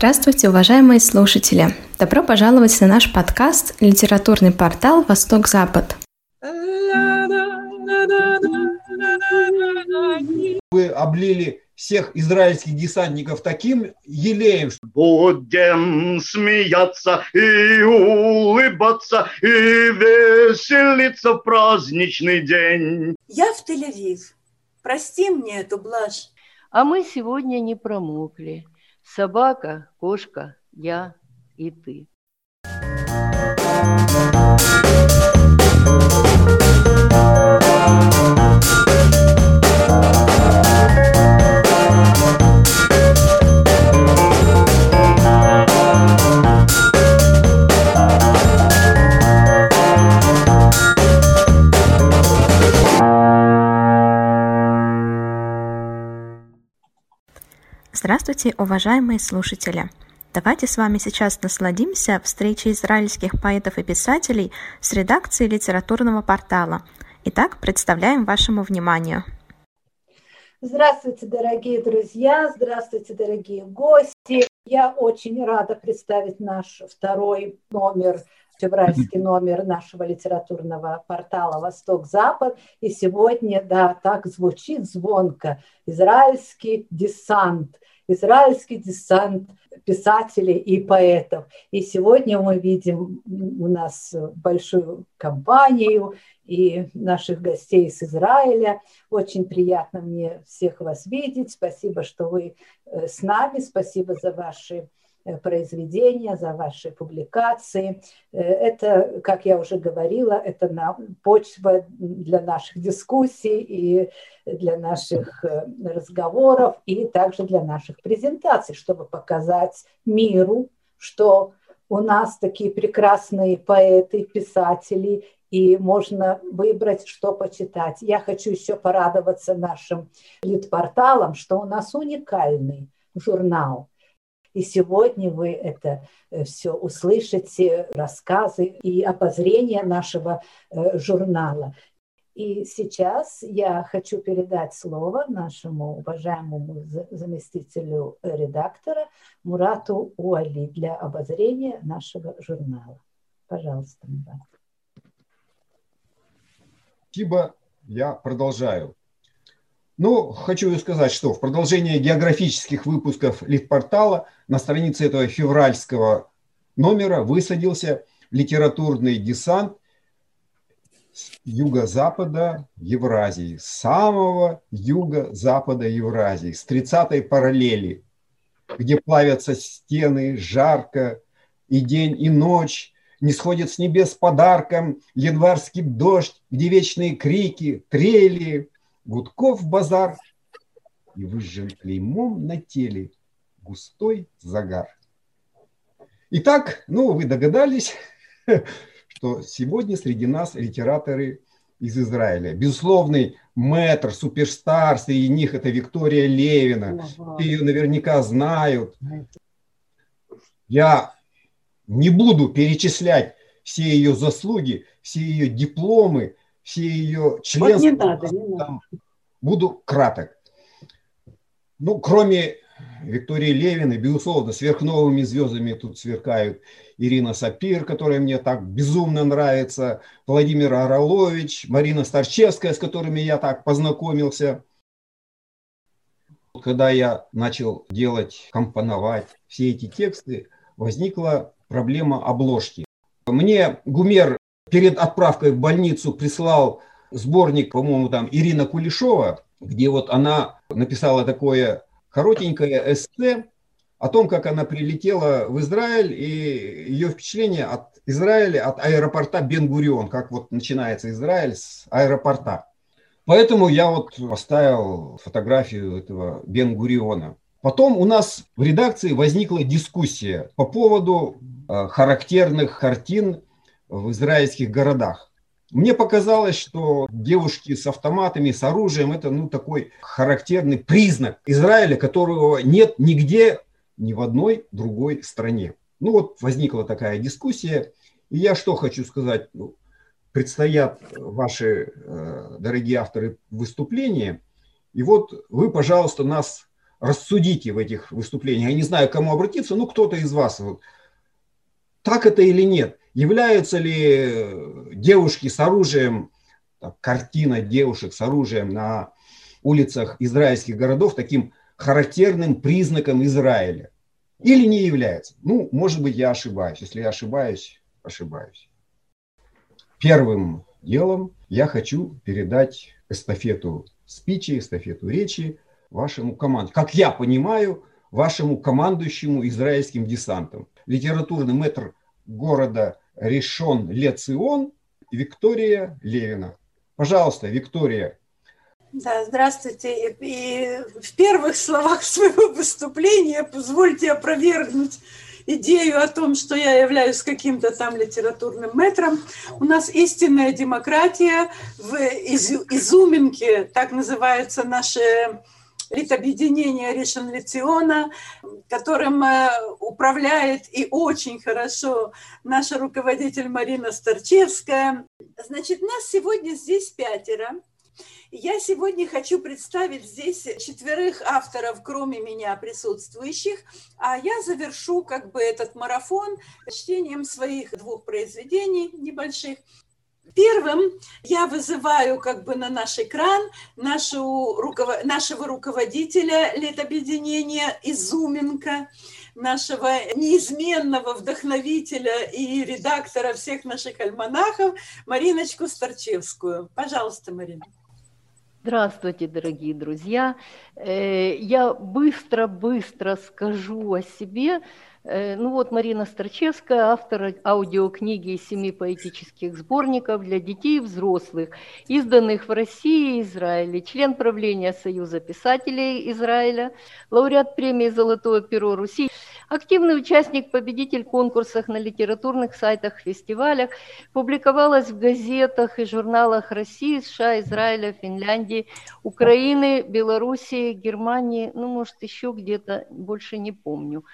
Здравствуйте, уважаемые слушатели! Добро пожаловать на наш подкаст «Литературный портал Восток-Запад». Вы облили всех израильских десантников таким елеем, что Будем смеяться и улыбаться, и веселиться в праздничный день. Я в Тель-Авив. Прости мне эту блажь. А мы сегодня не промокли. Собака, кошка, я и ты. Здравствуйте, уважаемые слушатели! Давайте с вами сейчас насладимся встречей израильских поэтов и писателей с редакцией литературного портала. Итак, представляем вашему вниманию. Здравствуйте, дорогие друзья, здравствуйте, дорогие гости. Я очень рада представить наш второй номер февральский номер нашего литературного портала «Восток-Запад». И сегодня, да, так звучит звонко, израильский десант – израильский десант писателей и поэтов. И сегодня мы видим у нас большую компанию и наших гостей из Израиля. Очень приятно мне всех вас видеть. Спасибо, что вы э, с нами. Спасибо за ваши произведения, за ваши публикации. Э, это, как я уже говорила, это на почва для наших дискуссий и для наших э, разговоров, и также для наших презентаций, чтобы показать миру, что у нас такие прекрасные поэты, писатели, и можно выбрать, что почитать. Я хочу еще порадоваться нашим лид-порталам, что у нас уникальный журнал – и сегодня вы это э, все услышите, рассказы и обозрения нашего э, журнала. И сейчас я хочу передать слово нашему уважаемому заместителю редактора Мурату Уали для обозрения нашего журнала. Пожалуйста, Мурат. Спасибо. Я продолжаю. Ну, хочу сказать, что в продолжение географических выпусков Литпортала на странице этого февральского номера высадился литературный десант с юго-запада Евразии, самого юго-запада Евразии, с 30-й параллели, где плавятся стены, жарко, и день, и ночь, не сходит с небес подарком январский дождь, где вечные крики, трели, Гудков базар и выжжен клеймом на теле густой загар. Итак, ну вы догадались, что сегодня среди нас литераторы из Израиля. Безусловный мэтр, суперстар, среди них это Виктория Левина. Ее наверняка знают. Я не буду перечислять все ее заслуги, все ее дипломы, все ее членства. Вот не надо, не надо. Буду краток. Ну, кроме Виктории Левиной, безусловно, сверхновыми звездами тут сверкают Ирина Сапир, которая мне так безумно нравится, Владимир Аралович, Марина Старчевская, с которыми я так познакомился. Когда я начал делать, компоновать все эти тексты, возникла проблема обложки. Мне Гумер перед отправкой в больницу прислал сборник, по-моему, там Ирина Кулешова, где вот она написала такое коротенькое эссе о том, как она прилетела в Израиль и ее впечатление от Израиля, от аэропорта Бен-Гурион, как вот начинается Израиль с аэропорта. Поэтому я вот поставил фотографию этого Бен-Гуриона. Потом у нас в редакции возникла дискуссия по поводу э, характерных картин в израильских городах. Мне показалось, что девушки с автоматами, с оружием, это ну, такой характерный признак Израиля, которого нет нигде, ни в одной другой стране. Ну вот возникла такая дискуссия. И я что хочу сказать, ну, предстоят ваши, э, дорогие авторы, выступления. И вот вы, пожалуйста, нас рассудите в этих выступлениях. Я не знаю, к кому обратиться, но кто-то из вас. Так это или нет? Являются ли девушки с оружием, картина девушек с оружием на улицах израильских городов таким характерным признаком Израиля? Или не является? Ну, может быть, я ошибаюсь. Если я ошибаюсь, ошибаюсь. Первым делом я хочу передать эстафету спичи, эстафету речи вашему команду. Как я понимаю, вашему командующему израильским десантом. Литературный метр города Решон Лецион Виктория Левина. Пожалуйста, Виктория. Да, здравствуйте. И в первых словах своего выступления позвольте опровергнуть идею о том, что я являюсь каким-то там литературным метром. У нас истинная демократия в изюминке, так называется наше литобъединение Ришен Лициона, которым э, управляет и очень хорошо наша руководитель Марина Старчевская. Значит, нас сегодня здесь пятеро. Я сегодня хочу представить здесь четверых авторов, кроме меня присутствующих, а я завершу как бы этот марафон чтением своих двух произведений небольших. Первым я вызываю как бы на наш экран нашу, руковод... нашего руководителя летобъединения Изуменко, нашего неизменного вдохновителя и редактора всех наших альманахов Мариночку Старчевскую. Пожалуйста, Марина. Здравствуйте, дорогие друзья. Э, я быстро-быстро скажу о себе. Э, ну вот Марина Старчевская, автор аудиокниги семи поэтических сборников для детей и взрослых, изданных в России и Израиле, член правления Союза писателей Израиля, лауреат премии «Золотое перо Руси», активный участник, победитель конкурсов на литературных сайтах, фестивалях, публиковалась в газетах и журналах России, США, Израиля, Финляндии, Украины, Белоруссии, Германии, ну, может, еще где-то, больше не помню.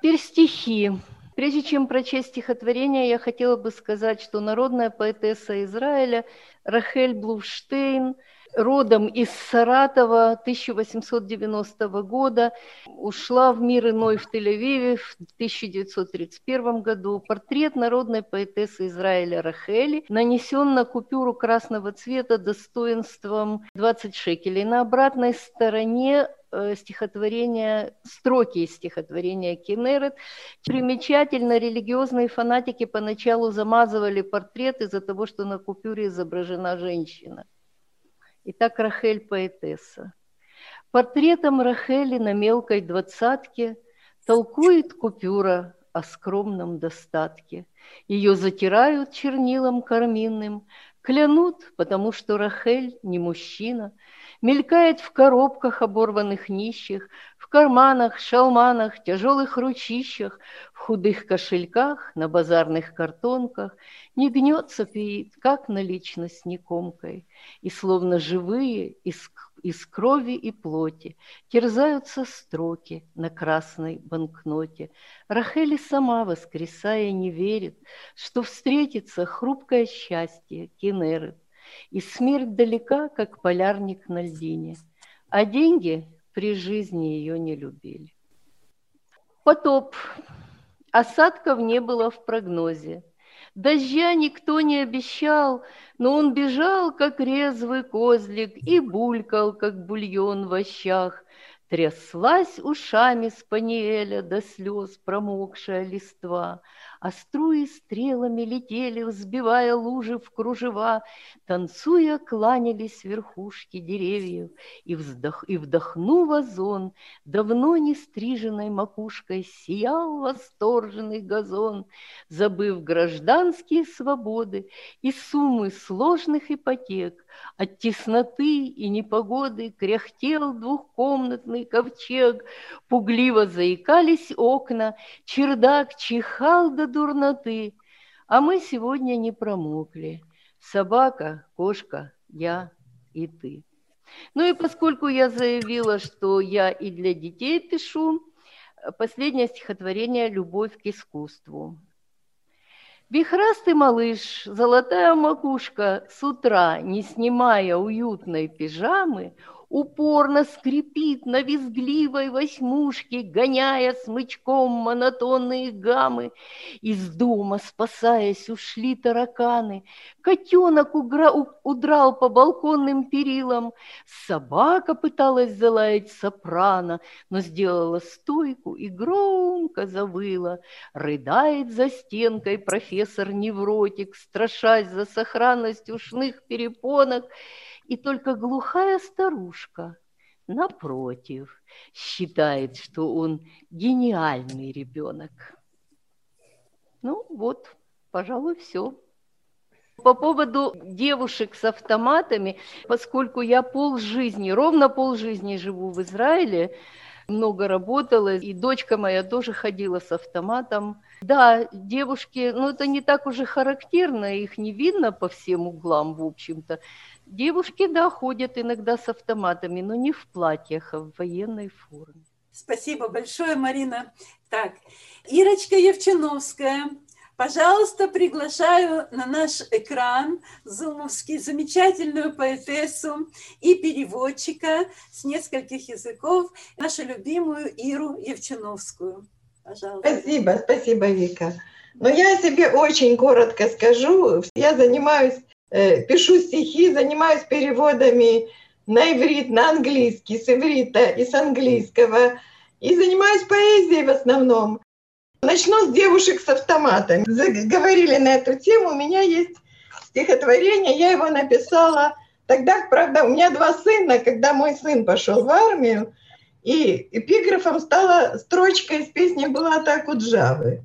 Теперь стихи. Прежде чем прочесть стихотворение, я хотела бы сказать, что народная поэтесса Израиля Рахель Блуштейн родом из Саратова 1890 года, ушла в мир иной в Тель-Авиве в 1931 году. Портрет народной поэтессы Израиля Рахели нанесен на купюру красного цвета достоинством 20 шекелей. На обратной стороне Э, стихотворения, строки из стихотворения Кенерет. Примечательно, религиозные фанатики поначалу замазывали портрет из-за того, что на купюре изображена женщина. Итак, Рахель поэтесса. Портретом Рахели на мелкой двадцатке толкует купюра о скромном достатке. Ее затирают чернилом карминным, клянут, потому что Рахель не мужчина – мелькает в коробках оборванных нищих, карманах, шалманах, тяжелых ручищах, в худых кошельках, на базарных картонках, не гнется пеет, как наличность не комкой, и словно живые из, из крови и плоти терзаются строки на красной банкноте. Рахели сама, воскресая, не верит, что встретится хрупкое счастье Кенерет, и смерть далека, как полярник на льдине, а деньги при жизни ее не любили. Потоп. Осадков не было в прогнозе. Дождя никто не обещал, но он бежал, как резвый козлик, и булькал, как бульон в ощах. Тряслась ушами спаниеля до слез промокшая листва — а струи стрелами летели, взбивая лужи в кружева, танцуя, кланялись верхушки деревьев, и, вздох, и вдохнув озон, давно не стриженной макушкой сиял восторженный газон, забыв гражданские свободы и суммы сложных ипотек, от тесноты и непогоды кряхтел двухкомнатный ковчег, пугливо заикались окна, чердак чихал до дурноты, а мы сегодня не промокли. Собака, кошка, я и ты. Ну и поскольку я заявила, что я и для детей пишу, последнее стихотворение «Любовь к искусству». Вихрастый малыш, золотая макушка, с утра, не снимая уютной пижамы, упорно скрипит на визгливой восьмушке, гоняя смычком монотонные гаммы. Из дома, спасаясь, ушли тараканы. Котенок угра... удрал по балконным перилам. Собака пыталась залаять сопрано, но сделала стойку и громко завыла. Рыдает за стенкой профессор-невротик, страшась за сохранность ушных перепонок, и только глухая старушка, напротив, считает, что он гениальный ребенок. Ну вот, пожалуй, все. По поводу девушек с автоматами, поскольку я полжизни, ровно полжизни живу в Израиле, много работала, и дочка моя тоже ходила с автоматом. Да, девушки, ну это не так уже характерно, их не видно по всем углам, в общем-то. Девушки, да, ходят иногда с автоматами, но не в платьях, а в военной форме. Спасибо большое, Марина. Так, Ирочка Евчиновская, пожалуйста, приглашаю на наш экран зумовский замечательную поэтессу и переводчика с нескольких языков, нашу любимую Иру Евчиновскую. Пожалуйста. Спасибо, спасибо, Вика. Но я себе очень коротко скажу. Я занимаюсь пишу стихи, занимаюсь переводами на иврит, на английский, с иврита и с английского. И занимаюсь поэзией в основном. Начну с девушек с автоматами. Говорили на эту тему. У меня есть стихотворение, я его написала тогда, правда, у меня два сына, когда мой сын пошел в армию, и эпиграфом стала строчка из песни была у Джавы.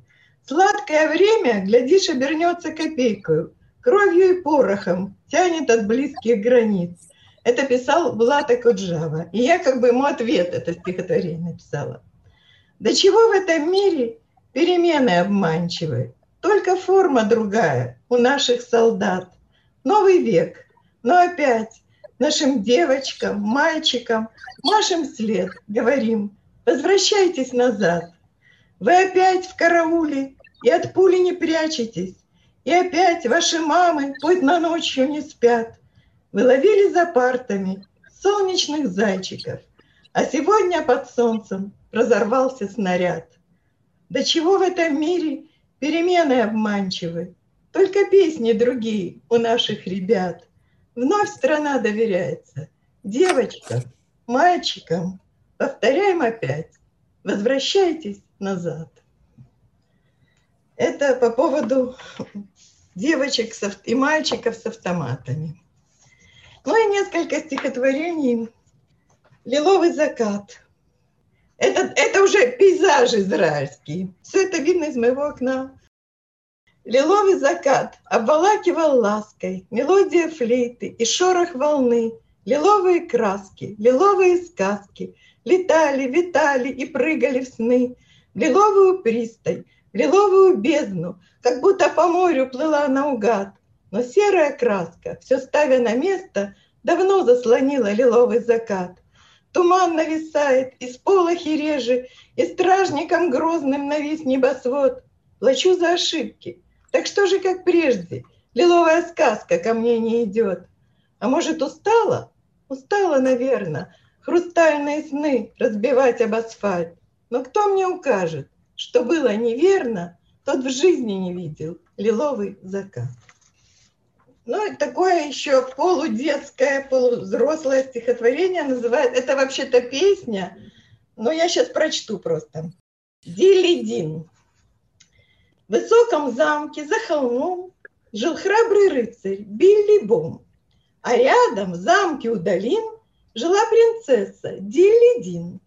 «Сладкое время, глядишь, обернется копейкою, кровью и порохом тянет от близких границ. Это писал Влад Акуджава. И я как бы ему ответ это стихотворение написала. До чего в этом мире перемены обманчивы? Только форма другая у наших солдат. Новый век, но опять нашим девочкам, мальчикам машем след, говорим, возвращайтесь назад. Вы опять в карауле и от пули не прячетесь. И опять ваши мамы поздно ночью не спят. Вы ловили за партами солнечных зайчиков, а сегодня под солнцем разорвался снаряд. До чего в этом мире перемены обманчивы, только песни другие у наших ребят. Вновь страна доверяется девочкам, мальчикам. Повторяем опять, возвращайтесь назад. Это по поводу девочек и мальчиков с автоматами. Ну и несколько стихотворений. «Лиловый закат». Это, это уже пейзаж израильский. Все это видно из моего окна. Лиловый закат обволакивал лаской, мелодия флейты и шорох волны, лиловые краски, лиловые сказки, летали, витали и прыгали в сны, лиловую пристань, лиловую бездну, как будто по морю плыла наугад. Но серая краска, все ставя на место, давно заслонила лиловый закат. Туман нависает, из полохи реже, и стражником грозным навис небосвод. Плачу за ошибки. Так что же, как прежде, лиловая сказка ко мне не идет? А может, устала? Устала, наверное, хрустальные сны разбивать об асфальт. Но кто мне укажет, что было неверно, тот в жизни не видел лиловый закат. Ну, и такое еще полудетское, полувзрослое стихотворение называет, это вообще-то песня, но я сейчас прочту просто. Дилидин. В высоком замке за холмом жил храбрый рыцарь Билли Бом, а рядом в замке у долин жила принцесса Дилидин.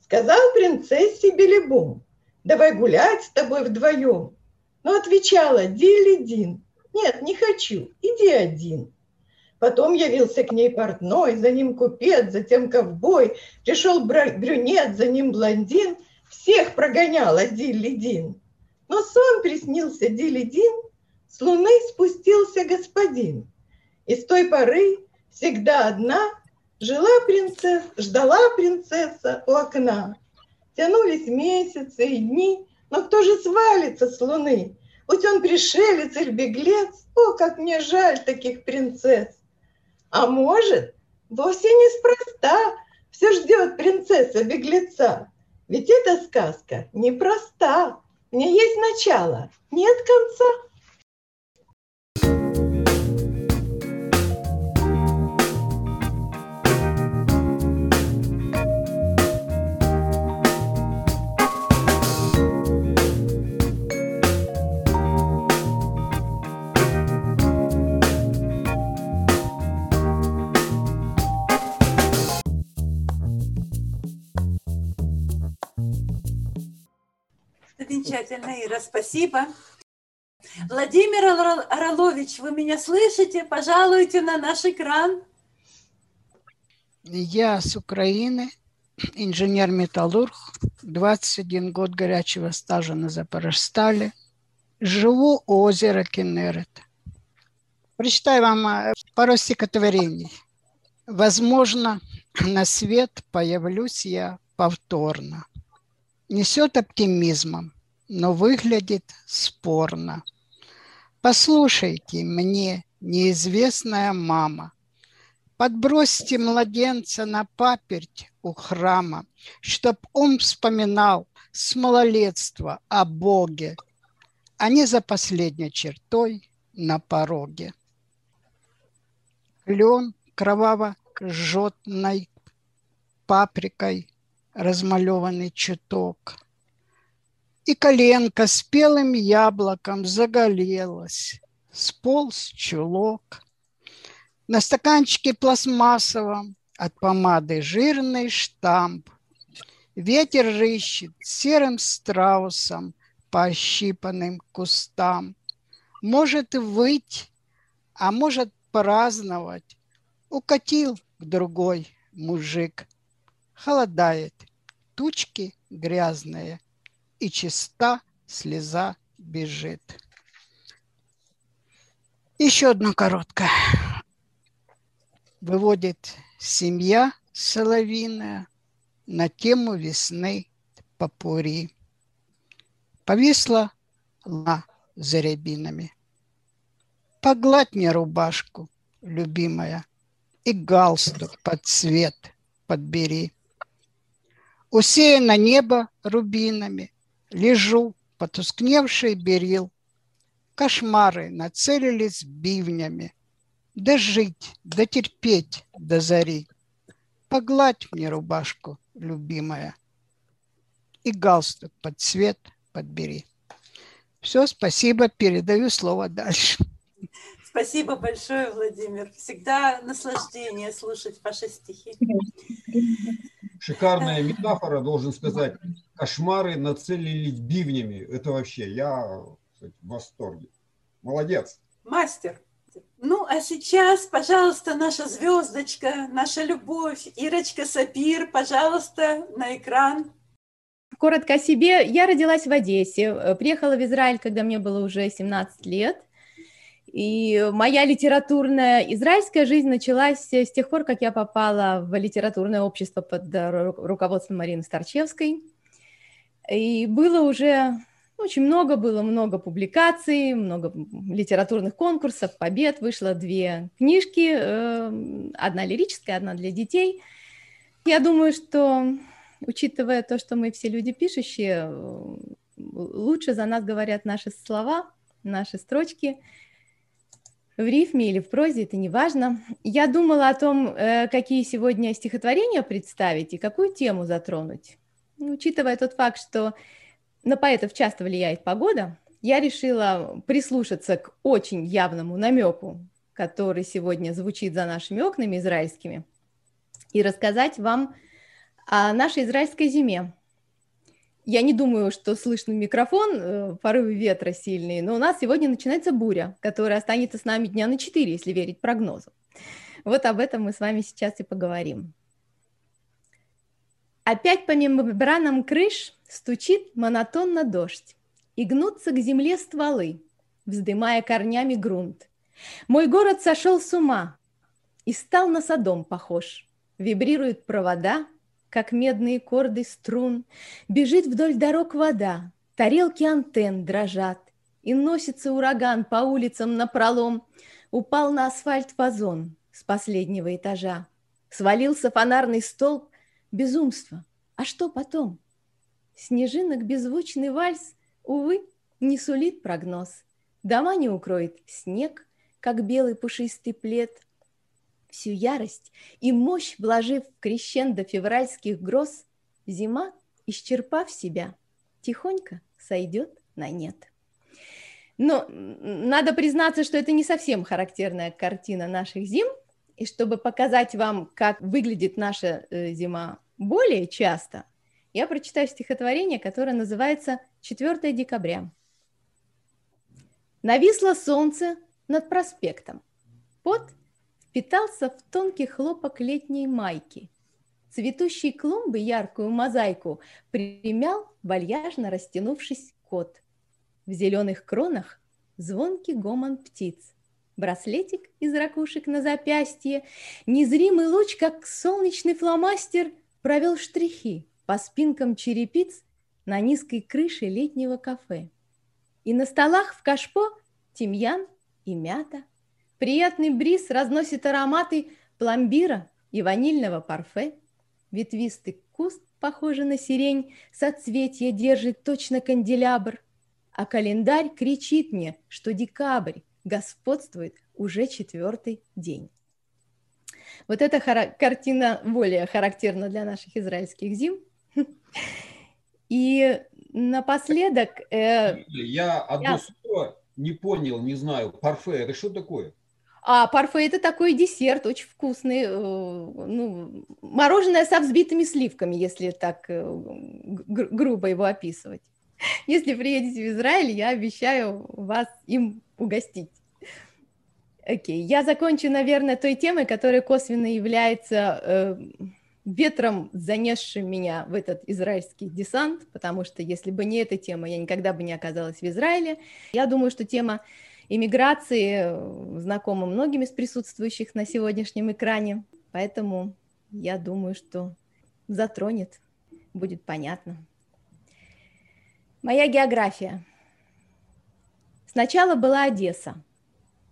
Сказал принцессе Белибом, давай гулять с тобой вдвоем. Но отвечала Дилли Дин, нет, не хочу, иди один. Потом явился к ней портной, за ним купец, затем ковбой, пришел брюнет, за ним блондин, всех прогоняла Дилли Дин. Но сон приснился Дилли Дин, с луны спустился господин. И с той поры всегда одна жила принцесса, ждала принцесса у окна. Тянулись месяцы и дни, но кто же свалится с луны? Будь он пришелец или беглец, о, как мне жаль таких принцесс. А может, Вовсе неспроста все ждет принцесса-беглеца. Ведь эта сказка непроста. У нее есть начало, нет конца. Замечательно, Ира, спасибо. Владимир Орлович, вы меня слышите? Пожалуйте на наш экран. Я с Украины, инженер-металлург, 21 год горячего стажа на Запорожстале. Живу у озера Кенерет. Прочитаю вам э, пару стихотворений. Возможно, на свет появлюсь я повторно. Несет оптимизмом, но выглядит спорно. Послушайте мне, неизвестная мама, Подбросьте младенца на паперть у храма, Чтоб он вспоминал с малолетства о Боге, А не за последней чертой на пороге. Клен кроваво-жжетной паприкой размалеванный чуток – и коленка спелым яблоком заголелась. Сполз чулок. На стаканчике пластмассовом от помады жирный штамп. Ветер рыщет серым страусом по ощипанным кустам. Может выть, а может праздновать. Укатил к другой мужик. Холодает, тучки грязные – и чиста слеза бежит. Еще одно короткое. Выводит семья соловиная на тему весны попури. Повисла луна за рябинами. Погладь мне рубашку, любимая, и галстук под цвет подбери. Усеяно небо рубинами – Лежу, потускневший берил. Кошмары нацелились бивнями. Да жить, да терпеть до зари. Погладь мне рубашку, любимая, и галстук под цвет подбери. Все, спасибо, передаю слово дальше. Спасибо большое, Владимир. Всегда наслаждение слушать ваши стихи. Шикарная метафора, должен сказать. Кошмары нацелились бивнями. Это вообще, я в восторге. Молодец. Мастер. Ну, а сейчас, пожалуйста, наша звездочка, наша любовь, Ирочка Сапир, пожалуйста, на экран. Коротко о себе. Я родилась в Одессе, приехала в Израиль, когда мне было уже 17 лет. И моя литературная израильская жизнь началась с тех пор, как я попала в литературное общество под руководством Марины Старчевской. И было уже очень много, было много публикаций, много литературных конкурсов, побед. Вышло две книжки, э, одна лирическая, одна для детей. Я думаю, что, учитывая то, что мы все люди пишущие, лучше за нас говорят наши слова, наши строчки – в рифме или в прозе, это не важно. Я думала о том, э, какие сегодня стихотворения представить и какую тему затронуть. Учитывая тот факт, что на поэтов часто влияет погода, я решила прислушаться к очень явному намеку, который сегодня звучит за нашими окнами израильскими, и рассказать вам о нашей израильской зиме, я не думаю, что слышно микрофон, э, порывы ветра сильные, но у нас сегодня начинается буря, которая останется с нами дня на 4, если верить прогнозу. Вот об этом мы с вами сейчас и поговорим. Опять по мембранам крыш стучит монотонно дождь, и гнутся к земле стволы, вздымая корнями грунт. Мой город сошел с ума и стал на садом похож. Вибрируют провода, как медные корды струн, Бежит вдоль дорог вода, тарелки антенн дрожат, И носится ураган по улицам напролом, Упал на асфальт вазон с последнего этажа. Свалился фонарный столб. Безумство. А что потом? Снежинок беззвучный вальс, увы, не сулит прогноз. Дома не укроет снег, как белый пушистый плед. Всю ярость и мощь, вложив в крещендо февральских гроз, зима, исчерпав себя, тихонько сойдет на нет. Но надо признаться, что это не совсем характерная картина наших зим, и чтобы показать вам, как выглядит наша э, зима более часто, я прочитаю стихотворение, которое называется «4 декабря». Нависло солнце над проспектом. Пот впитался в тонкий хлопок летней майки. Цветущие клумбы яркую мозаику примял вальяжно растянувшись кот. В зеленых кронах звонкий гомон птиц. Браслетик из ракушек на запястье, незримый луч, как солнечный фломастер, провел штрихи по спинкам черепиц на низкой крыше летнего кафе. И на столах в кашпо тимьян и мята. Приятный бриз разносит ароматы пломбира и ванильного парфе. Ветвистый куст, похожий на сирень, соцветье держит точно канделябр. А календарь кричит мне, что декабрь господствует уже четвертый день. Вот эта хара- картина более характерна для наших израильских зим. И напоследок... Э, я одно я... слово не понял, не знаю. Парфе, это что такое? А парфе это такой десерт, очень вкусный, э, ну, мороженое со взбитыми сливками, если так э, грубо его описывать. Если приедете в Израиль, я обещаю вас им угостить. Окей, я закончу, наверное, той темой, которая косвенно является э, ветром, занесшим меня в этот израильский десант, потому что если бы не эта тема, я никогда бы не оказалась в Израиле. Я думаю, что тема иммиграции э, знакома многим из присутствующих на сегодняшнем экране, поэтому я думаю, что затронет, будет понятно. Моя география. Сначала была Одесса.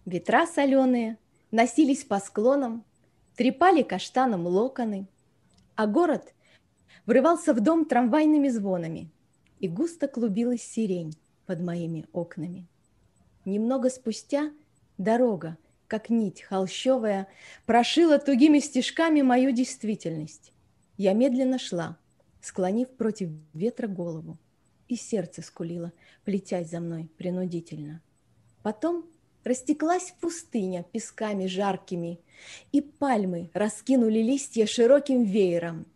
Ветра соленые носились по склонам, трепали каштаном локоны – а город врывался в дом трамвайными звонами, и густо клубилась сирень под моими окнами. Немного спустя дорога, как нить холщовая, прошила тугими стежками мою действительность. Я медленно шла, склонив против ветра голову, и сердце скулило, плетясь за мной принудительно. Потом растеклась пустыня песками жаркими, и пальмы раскинули листья широким веером.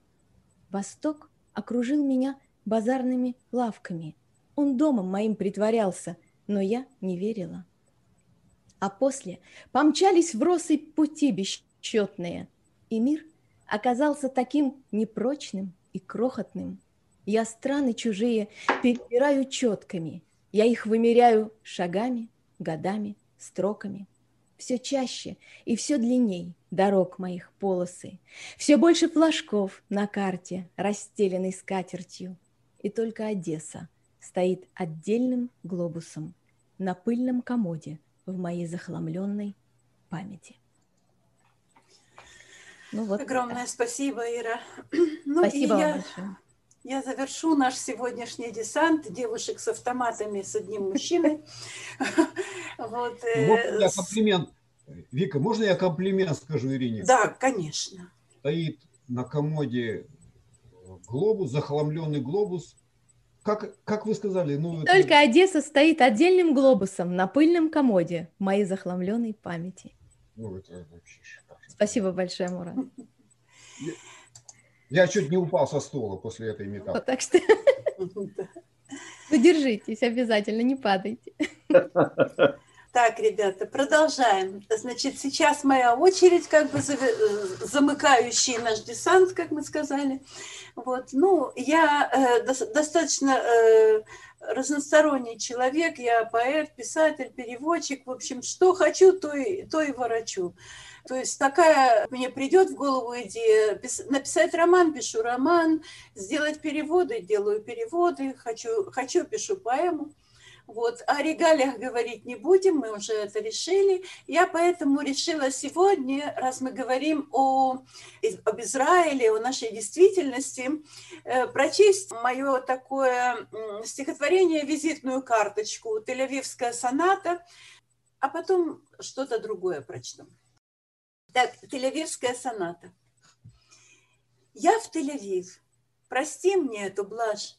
Восток окружил меня базарными лавками. Он домом моим притворялся, но я не верила. А после помчались в росы пути бесчетные, и мир оказался таким непрочным и крохотным. Я страны чужие перебираю четками, я их вымеряю шагами, годами, строками. Все чаще и все длинней дорог моих полосы, Все больше флажков на карте, расстеленной скатертью. И только Одесса стоит отдельным глобусом на пыльном комоде в моей захламленной памяти. Ну, вот Огромное так. спасибо, Ира. Ну, спасибо вам я... большое. Я завершу наш сегодняшний десант девушек с автоматами с одним мужчиной. Вот, э, я комплимент? Вика, можно я комплимент скажу Ирине? Да, конечно. Стоит на комоде глобус, захламленный глобус. Как, как вы сказали? Ну, Только это... Одесса стоит отдельным глобусом на пыльном комоде моей захламленной памяти. Ну, это вообще шикарно. Спасибо большое, Мурат. Я чуть не упал со стула после этой метафоры. Вот так что... Вы держитесь обязательно, не падайте. Так, ребята, продолжаем. Значит, сейчас моя очередь, как бы замыкающий наш десант, как мы сказали. Вот, ну, я э, достаточно э, разносторонний человек, я поэт, писатель, переводчик, в общем, что хочу, то и, то и ворочу. То есть такая мне придет в голову идея написать роман, пишу роман, сделать переводы, делаю переводы, хочу, хочу пишу поэму. Вот, о регалиях говорить не будем, мы уже это решили. Я поэтому решила сегодня, раз мы говорим о, об Израиле, о нашей действительности, э, прочесть мое такое стихотворение, визитную карточку «Тель-Авивская соната», а потом что-то другое прочту. Так, Тель-Авивская соната. Я в Тель-Авив. Прости мне эту блажь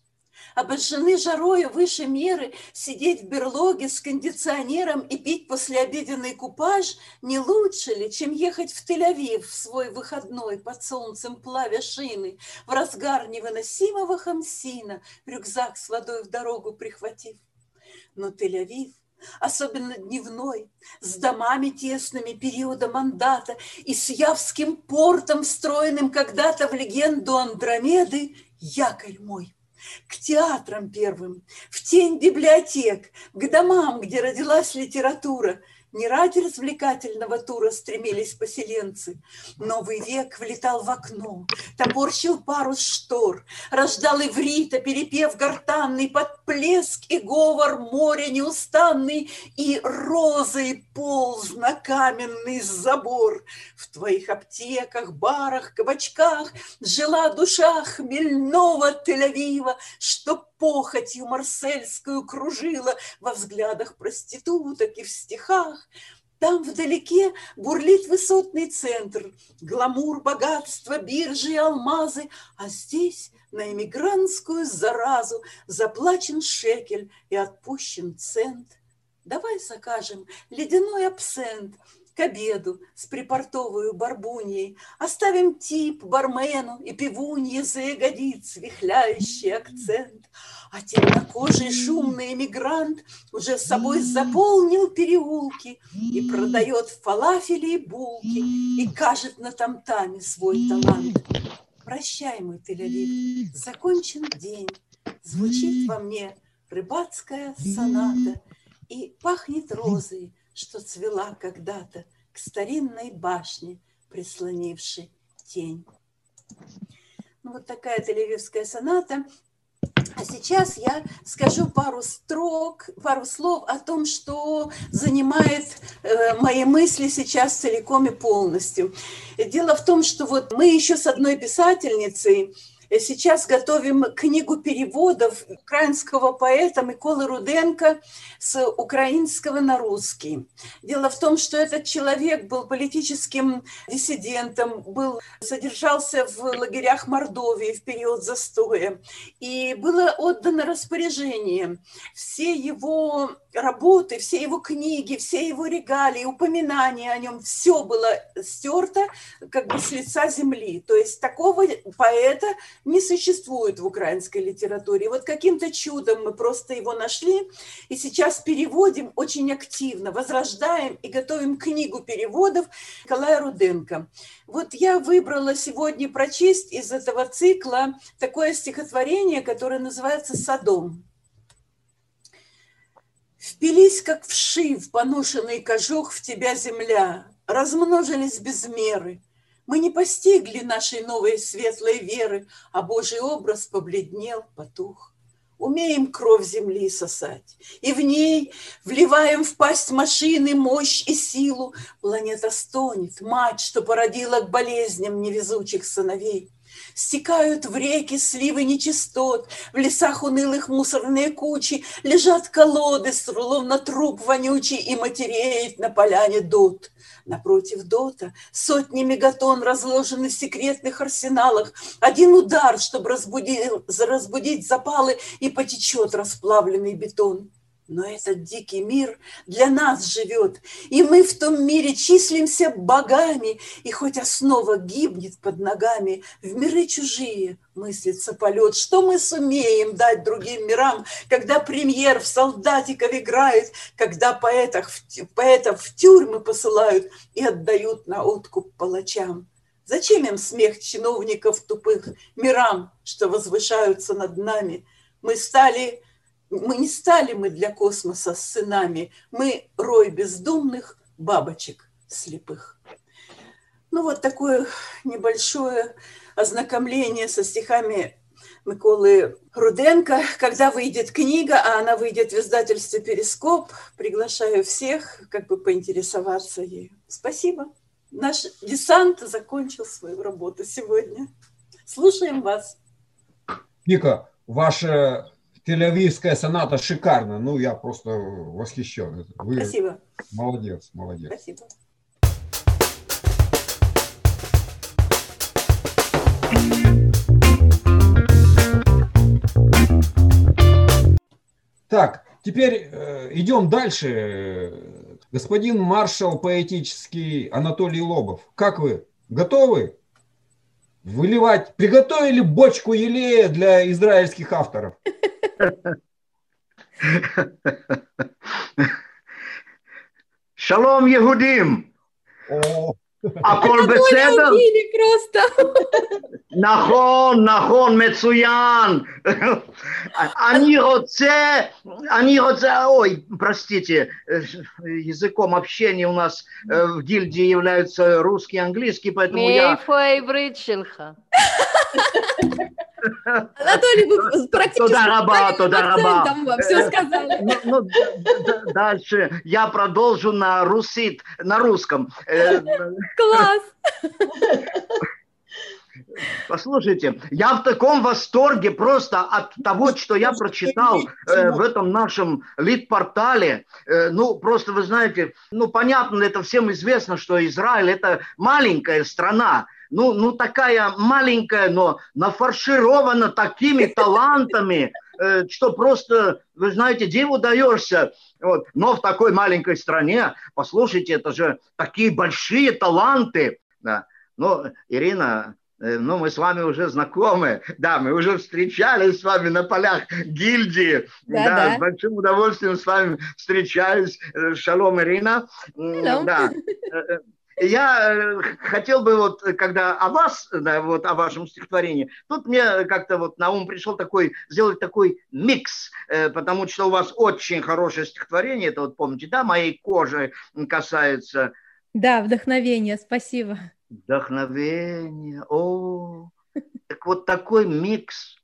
обожжены жарою выше меры, сидеть в берлоге с кондиционером и пить послеобеденный купаж не лучше ли, чем ехать в Тель-Авив в свой выходной под солнцем плавя шины, в разгар невыносимого хамсина, рюкзак с водой в дорогу прихватив. Но Тель-Авив особенно дневной, с домами тесными периода мандата и с Явским портом, встроенным когда-то в легенду Андромеды, якорь мой – к театрам первым, в тень библиотек, к домам, где родилась литература – не ради развлекательного тура стремились поселенцы. Новый век влетал в окно, топорщил парус штор, рождал иврита, перепев гортанный, под плеск и говор моря неустанный, и розой полз на каменный забор. В твоих аптеках, барах, кабачках жила душа хмельного Тель-Авива, что похотью марсельскую кружила во взглядах проституток и в стихах. Там вдалеке бурлит высотный центр, гламур, богатство, биржи и алмазы, а здесь на эмигрантскую заразу заплачен шекель и отпущен цент. Давай закажем ледяной абсент – к обеду с припортовую барбуньей, Оставим тип бармену и пивунье за ягодиц, вихляющий акцент. А темнокожий шумный эмигрант уже с собой заполнил переулки И продает фалафели и булки, И кажет на тамтаме свой талант. Прощай, мой тель закончен день, Звучит во мне рыбацкая соната, И пахнет розой, что цвела когда-то к старинной башне, прислонившей тень. Ну, вот такая тель соната. А сейчас я скажу пару строк, пару слов о том, что занимает э, мои мысли сейчас целиком и полностью. Дело в том, что вот мы еще с одной писательницей Сейчас готовим книгу переводов украинского поэта Миколы Руденко с украинского на русский. Дело в том, что этот человек был политическим диссидентом, был, содержался в лагерях Мордовии в период застоя. И было отдано распоряжение все его работы, все его книги, все его регалии, упоминания о нем, все было стерто как бы с лица земли. То есть такого поэта не существует в украинской литературе. Вот каким-то чудом мы просто его нашли, и сейчас переводим очень активно, возрождаем и готовим книгу переводов Николая Руденко. Вот я выбрала сегодня прочесть из этого цикла такое стихотворение, которое называется «Садом». Впились, как вши в поношенный кожух в тебя земля, размножились без меры. Мы не постигли нашей новой светлой веры, а Божий образ побледнел, потух. Умеем кровь земли сосать, и в ней вливаем в пасть машины мощь и силу. Планета стонет, мать, что породила к болезням невезучих сыновей – Стекают в реки сливы нечистот, В лесах унылых мусорные кучи, Лежат колоды, словно труп вонючий, И матереет на поляне дот. Напротив дота сотни мегатон разложены в секретных арсеналах. Один удар, чтобы разбудить, разбудить запалы, И потечет расплавленный бетон. Но этот дикий мир для нас живет, и мы в том мире числимся богами, и хоть основа гибнет под ногами, в миры чужие мыслится полет. Что мы сумеем дать другим мирам, когда премьер в солдатиков играет, когда поэтов, поэтов в тюрьмы посылают и отдают на откуп палачам? Зачем им смех чиновников тупых мирам, что возвышаются над нами? Мы стали мы не стали мы для космоса сынами, мы рой бездумных бабочек слепых. Ну вот такое небольшое ознакомление со стихами Миколы Руденко. Когда выйдет книга, а она выйдет в издательстве «Перископ», приглашаю всех как бы поинтересоваться ею. Спасибо. Наш десант закончил свою работу сегодня. Слушаем вас. Вика, ваша тель соната шикарна. Ну, я просто восхищен. Вы Спасибо. Молодец, молодец. Спасибо. Так, теперь э, идем дальше. Господин маршал поэтический Анатолий Лобов, как вы? Готовы? Выливать, приготовили бочку елея для израильских авторов? Шалом, Егудим! הכל בסדר? נכון, נכון, מצוין. אני רוצה, אני רוצה, ой, простите, языком общения у нас в гильдии являются русский и английский, поэтому я... מאיפה העברית שלך? Анатолий, вы практически Туда раба, туда раба. все сказали. Ну, ну, дальше я продолжу на русит, на русском. Класс. Послушайте, я в таком восторге просто от того, что я прочитал э, в этом нашем лид-портале. Э, ну, просто вы знаете, ну, понятно, это всем известно, что Израиль – это маленькая страна, ну, ну такая маленькая, но нафарширована такими талантами, э, что просто, вы знаете, диву даешься. Вот. Но в такой маленькой стране, послушайте, это же такие большие таланты. Да. Ну, Ирина, э, ну, мы с вами уже знакомы, да, мы уже встречались с вами на полях гильдии, да, да, да. с большим удовольствием с вами встречаюсь. Э, шалом, Ирина. Hello. Да. Я э, хотел бы вот, когда о вас, да, вот о вашем стихотворении, тут мне как-то вот на ум пришел такой, сделать такой микс, э, потому что у вас очень хорошее стихотворение, это вот помните, да, моей кожи касается. Да, вдохновение, спасибо. Вдохновение, о, так вот такой микс,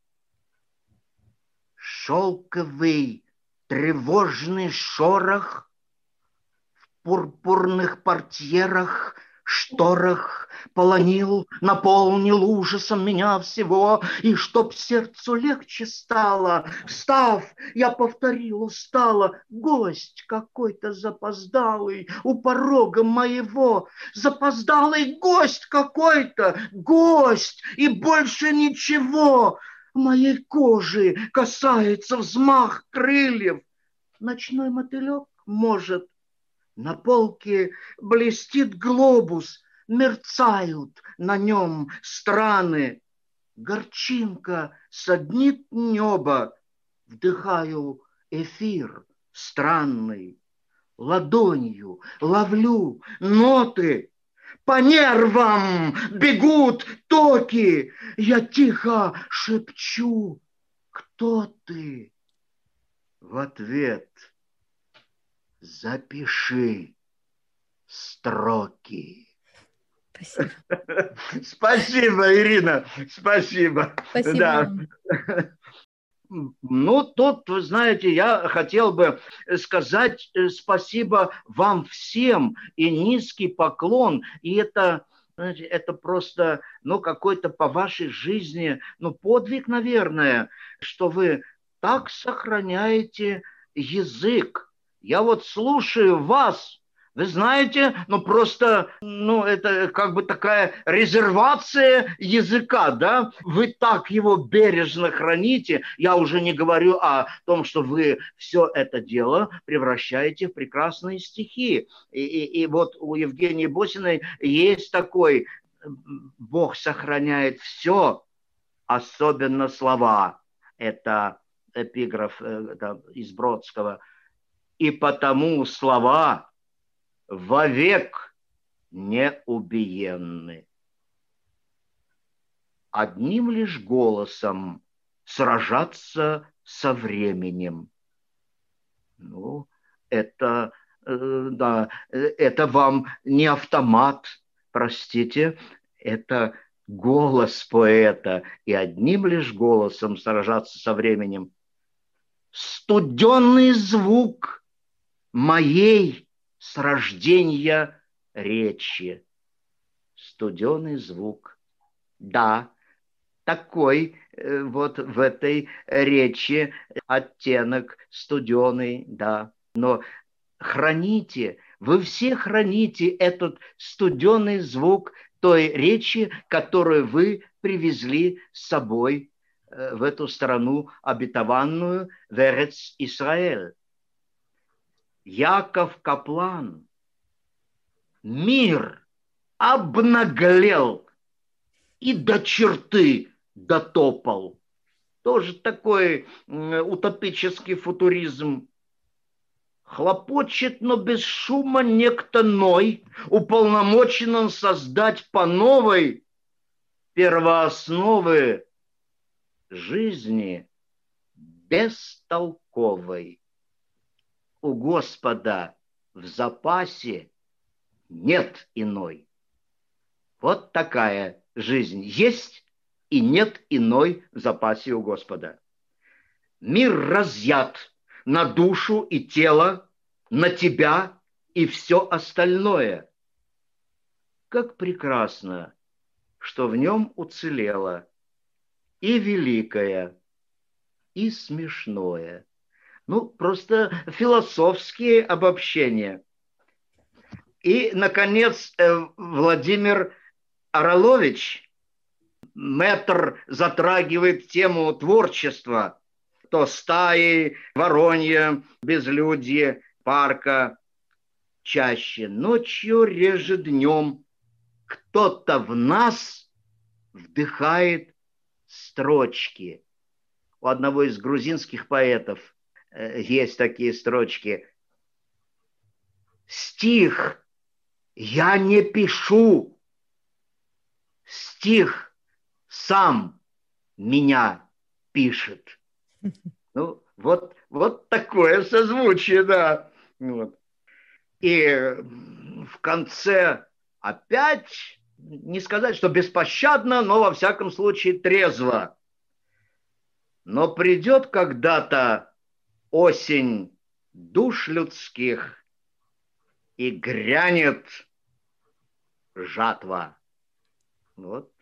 шелковый, тревожный шорох, пурпурных портьерах, шторах полонил, наполнил ужасом меня всего, и чтоб сердцу легче стало, встав, я повторил устало, гость какой-то запоздалый у порога моего, запоздалый гость какой-то, гость, и больше ничего, моей кожи касается взмах крыльев, ночной мотылек может на полке блестит глобус, мерцают на нем страны. Горчинка соднит небо, вдыхаю эфир странный. Ладонью ловлю ноты, по нервам бегут токи. Я тихо шепчу, кто ты? В ответ – запиши строки. Спасибо. Спасибо, Ирина, спасибо. Спасибо. Да. Ну, тут, вы знаете, я хотел бы сказать э, спасибо вам всем и низкий поклон. И это, знаете, это просто, ну, какой-то по вашей жизни, ну, подвиг, наверное, что вы так сохраняете язык, я вот слушаю вас, вы знаете, ну просто, ну это как бы такая резервация языка, да? Вы так его бережно храните. Я уже не говорю о том, что вы все это дело превращаете в прекрасные стихи. И, и, и вот у Евгении Босиной есть такой «Бог сохраняет все, особенно слова». Это эпиграф это, из Бродского – и потому слова вовек не убиенны. Одним лишь голосом сражаться со временем. Ну, это, э, да, это вам не автомат, простите, это голос поэта и одним лишь голосом сражаться со временем. Студенный звук моей с рождения речи. Студенный звук. Да, такой э, вот в этой речи оттенок студеный, да. Но храните, вы все храните этот студенный звук той речи, которую вы привезли с собой э, в эту страну обетованную, Верец Израиль. Яков Каплан, мир обнаглел и до черты дотопал. Тоже такой утопический футуризм. Хлопочет, но без шума некто Ной, уполномочен он создать по новой первоосновы жизни бестолковой. У Господа в запасе нет иной. Вот такая жизнь есть и нет иной в запасе у Господа. Мир разъят на душу и тело, на тебя и все остальное. Как прекрасно, что в нем уцелело и великое, и смешное. Ну, просто философские обобщения. И, наконец, э, Владимир Орлович – Метр затрагивает тему творчества, то стаи, воронья, безлюдье, парка. Чаще ночью, реже днем кто-то в нас вдыхает строчки. У одного из грузинских поэтов есть такие строчки. Стих я не пишу. Стих сам меня пишет. Ну, вот, вот такое созвучие, да. Вот. И в конце опять, не сказать, что беспощадно, но во всяком случае трезво. Но придет когда-то осень душ людских, и грянет жатва. Вот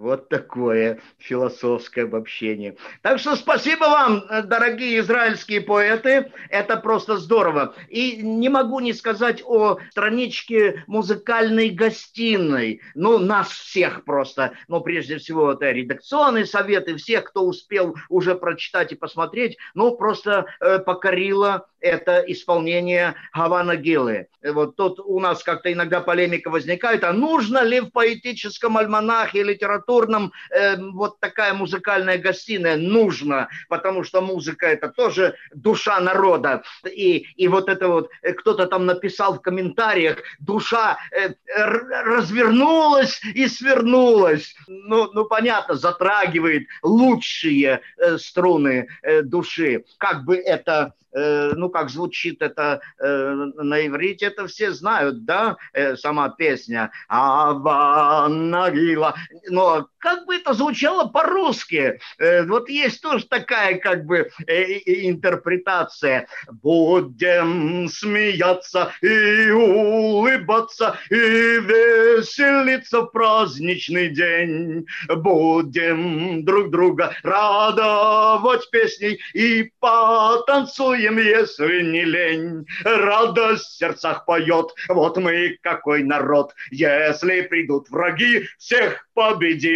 вот такое философское обобщение. Так что спасибо вам, дорогие израильские поэты. Это просто здорово. И не могу не сказать о страничке музыкальной гостиной. Ну, нас всех просто. Ну, прежде всего, это редакционные советы. Всех, кто успел уже прочитать и посмотреть. Ну, просто э, покорило это исполнение Гавана Гилы. Вот тут у нас как-то иногда полемика возникает, а нужно ли в поэтическом альманахе литературном э, вот такая музыкальная гостиная? Нужно, потому что музыка это тоже душа народа. И, и вот это вот, э, кто-то там написал в комментариях, душа э, развернулась и свернулась. Ну, ну понятно, затрагивает лучшие э, струны э, души. Как бы это Э, ну, как звучит это э, на иврите, это все знают, да, сама песня «Ава Нагила». Но как бы это звучало по-русски? Вот есть тоже такая как бы интерпретация. Будем смеяться и улыбаться, и веселиться в праздничный день. Будем друг друга радовать песней и потанцуем танцуем, если не лень. Радость в сердцах поет, вот мы какой народ. Если придут враги, всех победим.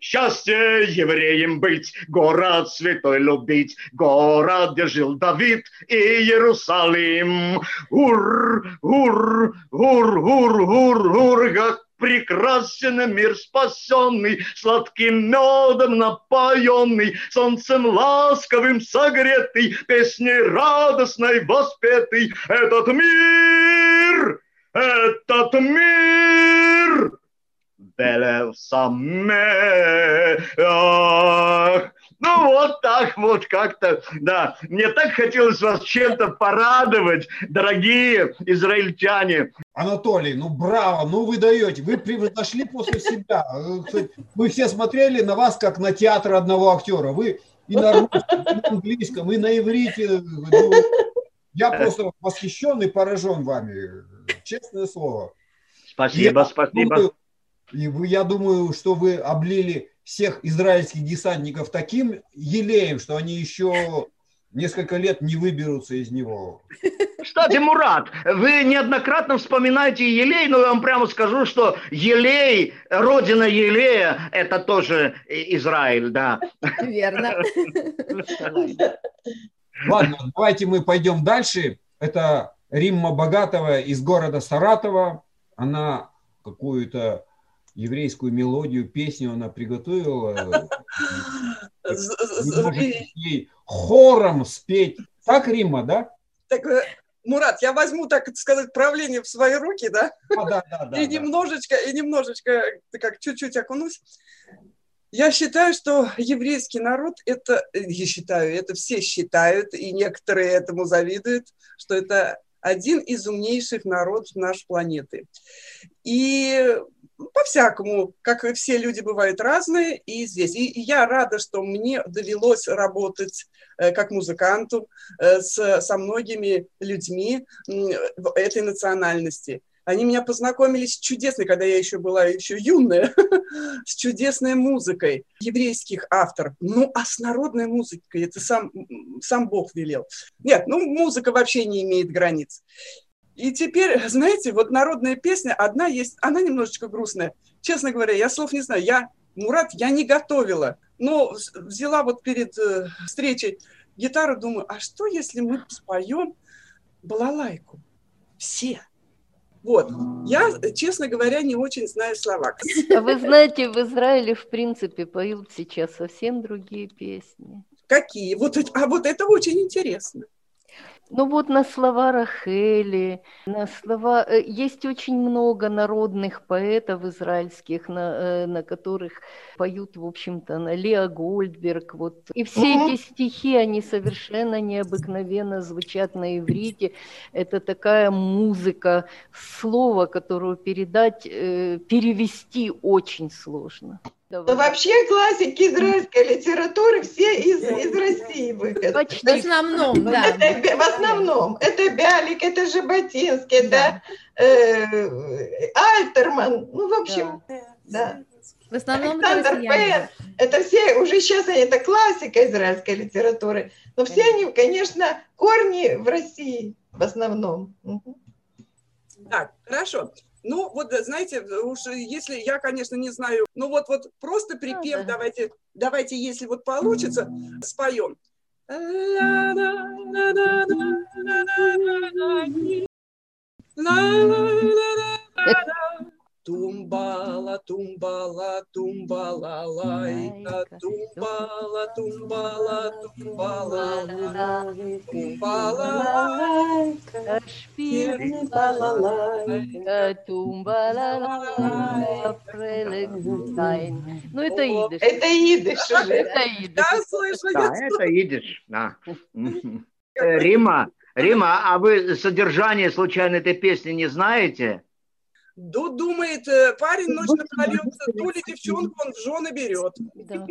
Счастье евреям быть, город святой любить, город, где жил Давид и Иерусалим. Ур, ур, ур, ур, ур, ур, как прекрасен мир спасенный, сладким медом напоенный, солнцем ласковым согретый, песней радостной воспетый. Этот мир, этот мир, Белев Самеах, Ну вот так вот как-то, да. Мне так хотелось вас чем-то порадовать, дорогие израильтяне. Анатолий, ну браво, ну вы даете, вы превзошли после себя. Мы все смотрели на вас как на театр одного актера. Вы и на русском, и на английском, и на иврите. Ну, я просто восхищен и поражен вами, честное слово. Спасибо, я спасибо. Думаю, и вы, я думаю, что вы облили всех израильских десантников таким елеем, что они еще несколько лет не выберутся из него. Кстати, Мурат, вы неоднократно вспоминаете Елей, но я вам прямо скажу, что Елей, родина Елея, это тоже Израиль, да. Верно. Ладно, давайте мы пойдем дальше. Это Римма Богатова из города Саратова. Она какую-то еврейскую мелодию, песню она приготовила. Ей хором спеть. Так, Римма, да? Так, э, Мурат, я возьму, так сказать, правление в свои руки, да? А, да, да, да. И немножечко, и немножечко, как чуть-чуть окунусь. Я считаю, что еврейский народ, это, я считаю, это все считают, и некоторые этому завидуют, что это один из умнейших народов нашей планеты. И по-всякому, как все люди бывают разные, и здесь. И, я рада, что мне довелось работать э, как музыканту э, со многими людьми этой национальности. Они меня познакомились с чудесной, когда я еще была еще юная, с чудесной музыкой еврейских авторов. Ну, а с народной музыкой это сам, сам Бог велел. Нет, ну, музыка вообще не имеет границ. И теперь, знаете, вот народная песня, одна есть, она немножечко грустная. Честно говоря, я слов не знаю. Я, Мурат, я не готовила, но взяла вот перед э, встречей гитару, думаю, а что, если мы споем балалайку? Все. Вот. Я, честно говоря, не очень знаю слова. А вы знаете, в Израиле, в принципе, поют сейчас совсем другие песни. Какие? Вот, а вот это очень интересно. Ну вот на слова Рахели, на слова... Э, есть очень много народных поэтов израильских, на, э, на которых поют, в общем-то, на Лео Гольдберг. Вот. И все mm-hmm. эти стихи, они совершенно необыкновенно звучат на иврите. Это такая музыка, слово, которую передать, э, перевести очень сложно. Давай. Но вообще классики израильской литературы все из, из России выходят. Почти. В основном, да. Это, в основном. Это Бялик, это Жаботинский, да. это э, Альтерман. Ну, в общем, да. да. В основном Александр Пен. Это все, уже сейчас они, это классика израильской литературы. Но все они, конечно, корни в России в основном. Так, хорошо. Ну, вот, знаете, уж если я, конечно, не знаю, ну вот, вот просто припев, давайте, давайте, если вот получится, споем. Тумбала, тумбала, тумбала, лайка, тумбала, тумбала, тумбала, тумбала, лайка, тумбала, лайка, тумбала, лайка, прелегзайн. Ну, это идиш. Это идиш уже. Это идиш. Да, слышу. Да, это идиш, да. Рима, Рима, а вы содержание случайно этой песни не знаете? Ду думает, э, парень ночно прольется, ту ли девчонку он в жены берет. Да.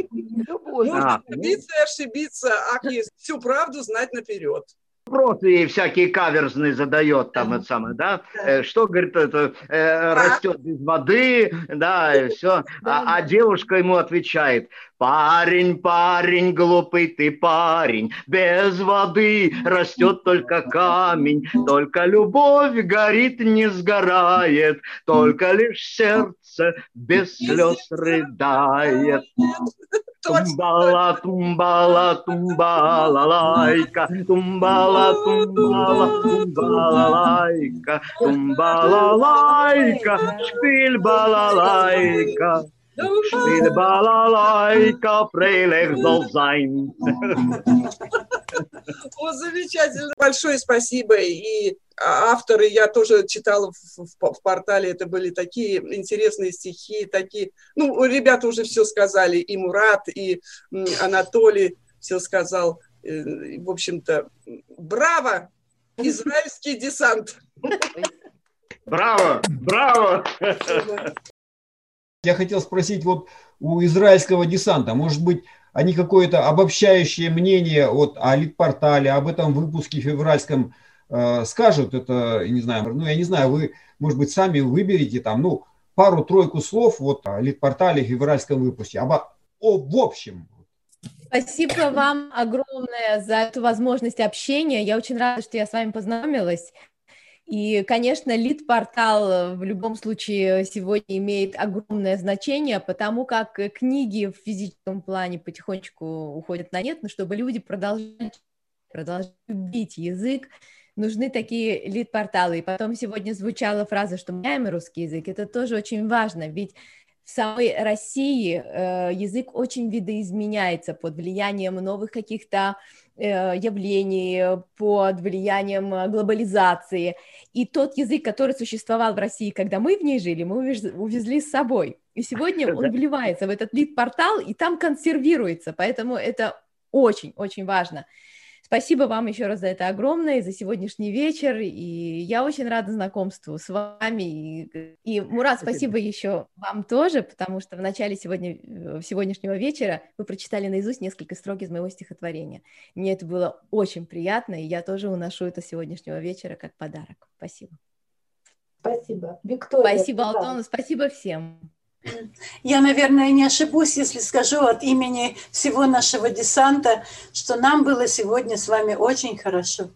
Можно ошибиться и ошибиться, а всю правду знать наперед. Вопросы ей всякие каверзные задает там это самое, да? Э, что, говорит, это э, растет без воды, да, и все. А, а девушка ему отвечает, парень, парень, глупый ты парень, без воды растет только камень, только любовь горит, не сгорает, только лишь сердце без слез рыдает. Тумбала, тумбала, тумбала, лайка, тумбала, тумбала, тумбала, лайка, тумбала, лайка, шпиль балалайка. Spiel Balalaika, fröhlich soll sein. О, замечательно. Большое спасибо. И авторы, я тоже читала в, в, в портале, это были такие интересные стихи, такие... Ну, ребята уже все сказали, и Мурат, и Анатолий все сказал. Э, в общем-то, браво! Израильский десант! Браво! Браво! Я хотел спросить, вот у израильского десанта, может быть, они какое-то обобщающее мнение вот о Литпортале, об этом выпуске февральском э, скажут, это, не знаю, ну, я не знаю, вы, может быть, сами выберете там, ну, пару-тройку слов вот о Литпортале, февральском выпуске, об, о, в общем. Спасибо вам огромное за эту возможность общения. Я очень рада, что я с вами познакомилась. И, конечно, лид-портал э, в любом случае сегодня имеет огромное значение, потому как книги в физическом плане потихонечку уходят на нет, но чтобы люди продолжали, продолжали любить язык, нужны такие лид-порталы. И потом сегодня звучала фраза, что мы меняем русский язык. Это тоже очень важно, ведь в самой России э, язык очень видоизменяется под влиянием новых каких-то Э, явлений, под влиянием э, глобализации. И тот язык, который существовал в России, когда мы в ней жили, мы увезли с собой. И сегодня он вливается в этот лид-портал, и там консервируется. Поэтому это очень-очень важно. Спасибо вам еще раз за это огромное, за сегодняшний вечер, и я очень рада знакомству с вами. И, и Мурат, спасибо. спасибо еще вам тоже, потому что в начале сегодня, э, сегодняшнего вечера вы прочитали наизусть несколько строк из моего стихотворения. Мне это было очень приятно, и я тоже уношу это сегодняшнего вечера как подарок. Спасибо. Спасибо. Виктория. Спасибо, Алтону, спасибо всем. Я, наверное, не ошибусь, если скажу от имени всего нашего десанта, что нам было сегодня с вами очень хорошо.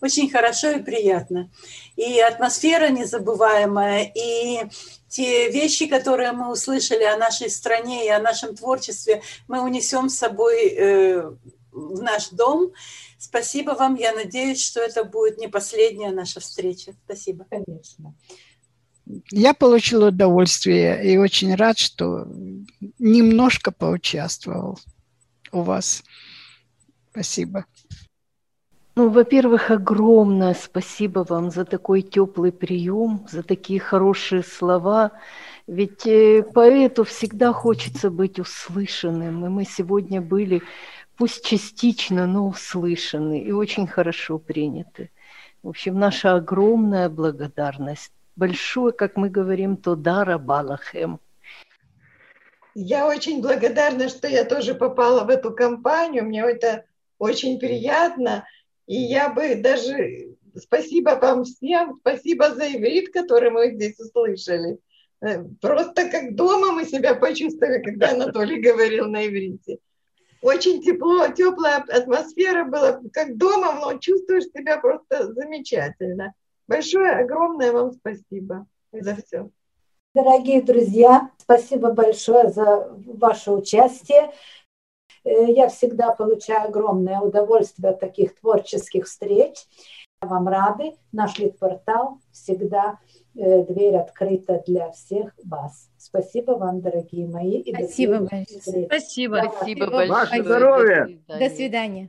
Очень хорошо и приятно. И атмосфера незабываемая, и те вещи, которые мы услышали о нашей стране и о нашем творчестве, мы унесем с собой э, в наш дом. Спасибо вам. Я надеюсь, что это будет не последняя наша встреча. Спасибо. Конечно. Я получил удовольствие и очень рад, что немножко поучаствовал у вас. Спасибо. Ну, во-первых, огромное спасибо вам за такой теплый прием, за такие хорошие слова. Ведь э, поэту всегда хочется быть услышанным, и мы сегодня были, пусть частично, но услышаны и очень хорошо приняты. В общем, наша огромная благодарность большое, как мы говорим, Тодара Балахем. Я очень благодарна, что я тоже попала в эту компанию. Мне это очень приятно. И я бы даже... Спасибо вам всем. Спасибо за иврит, который мы здесь услышали. Э, просто как дома мы себя почувствовали, когда Анатолий говорил на иврите. Очень тепло, теплая атмосфера была, как дома, но чувствуешь себя просто замечательно. Большое, огромное вам спасибо за все. Дорогие друзья, спасибо большое за ваше участие. Э, я всегда получаю огромное удовольствие от таких творческих встреч. Вам рады. Наш лид-портал всегда э, дверь открыта для всех вас. Спасибо вам, дорогие мои. И Спасибо большое. Спасибо. Спасибо большое. Ваше здоровье. До свидания.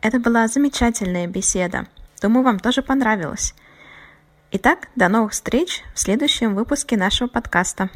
Это была замечательная беседа. Думаю, вам тоже понравилось. Итак, до новых встреч в следующем выпуске нашего подкаста.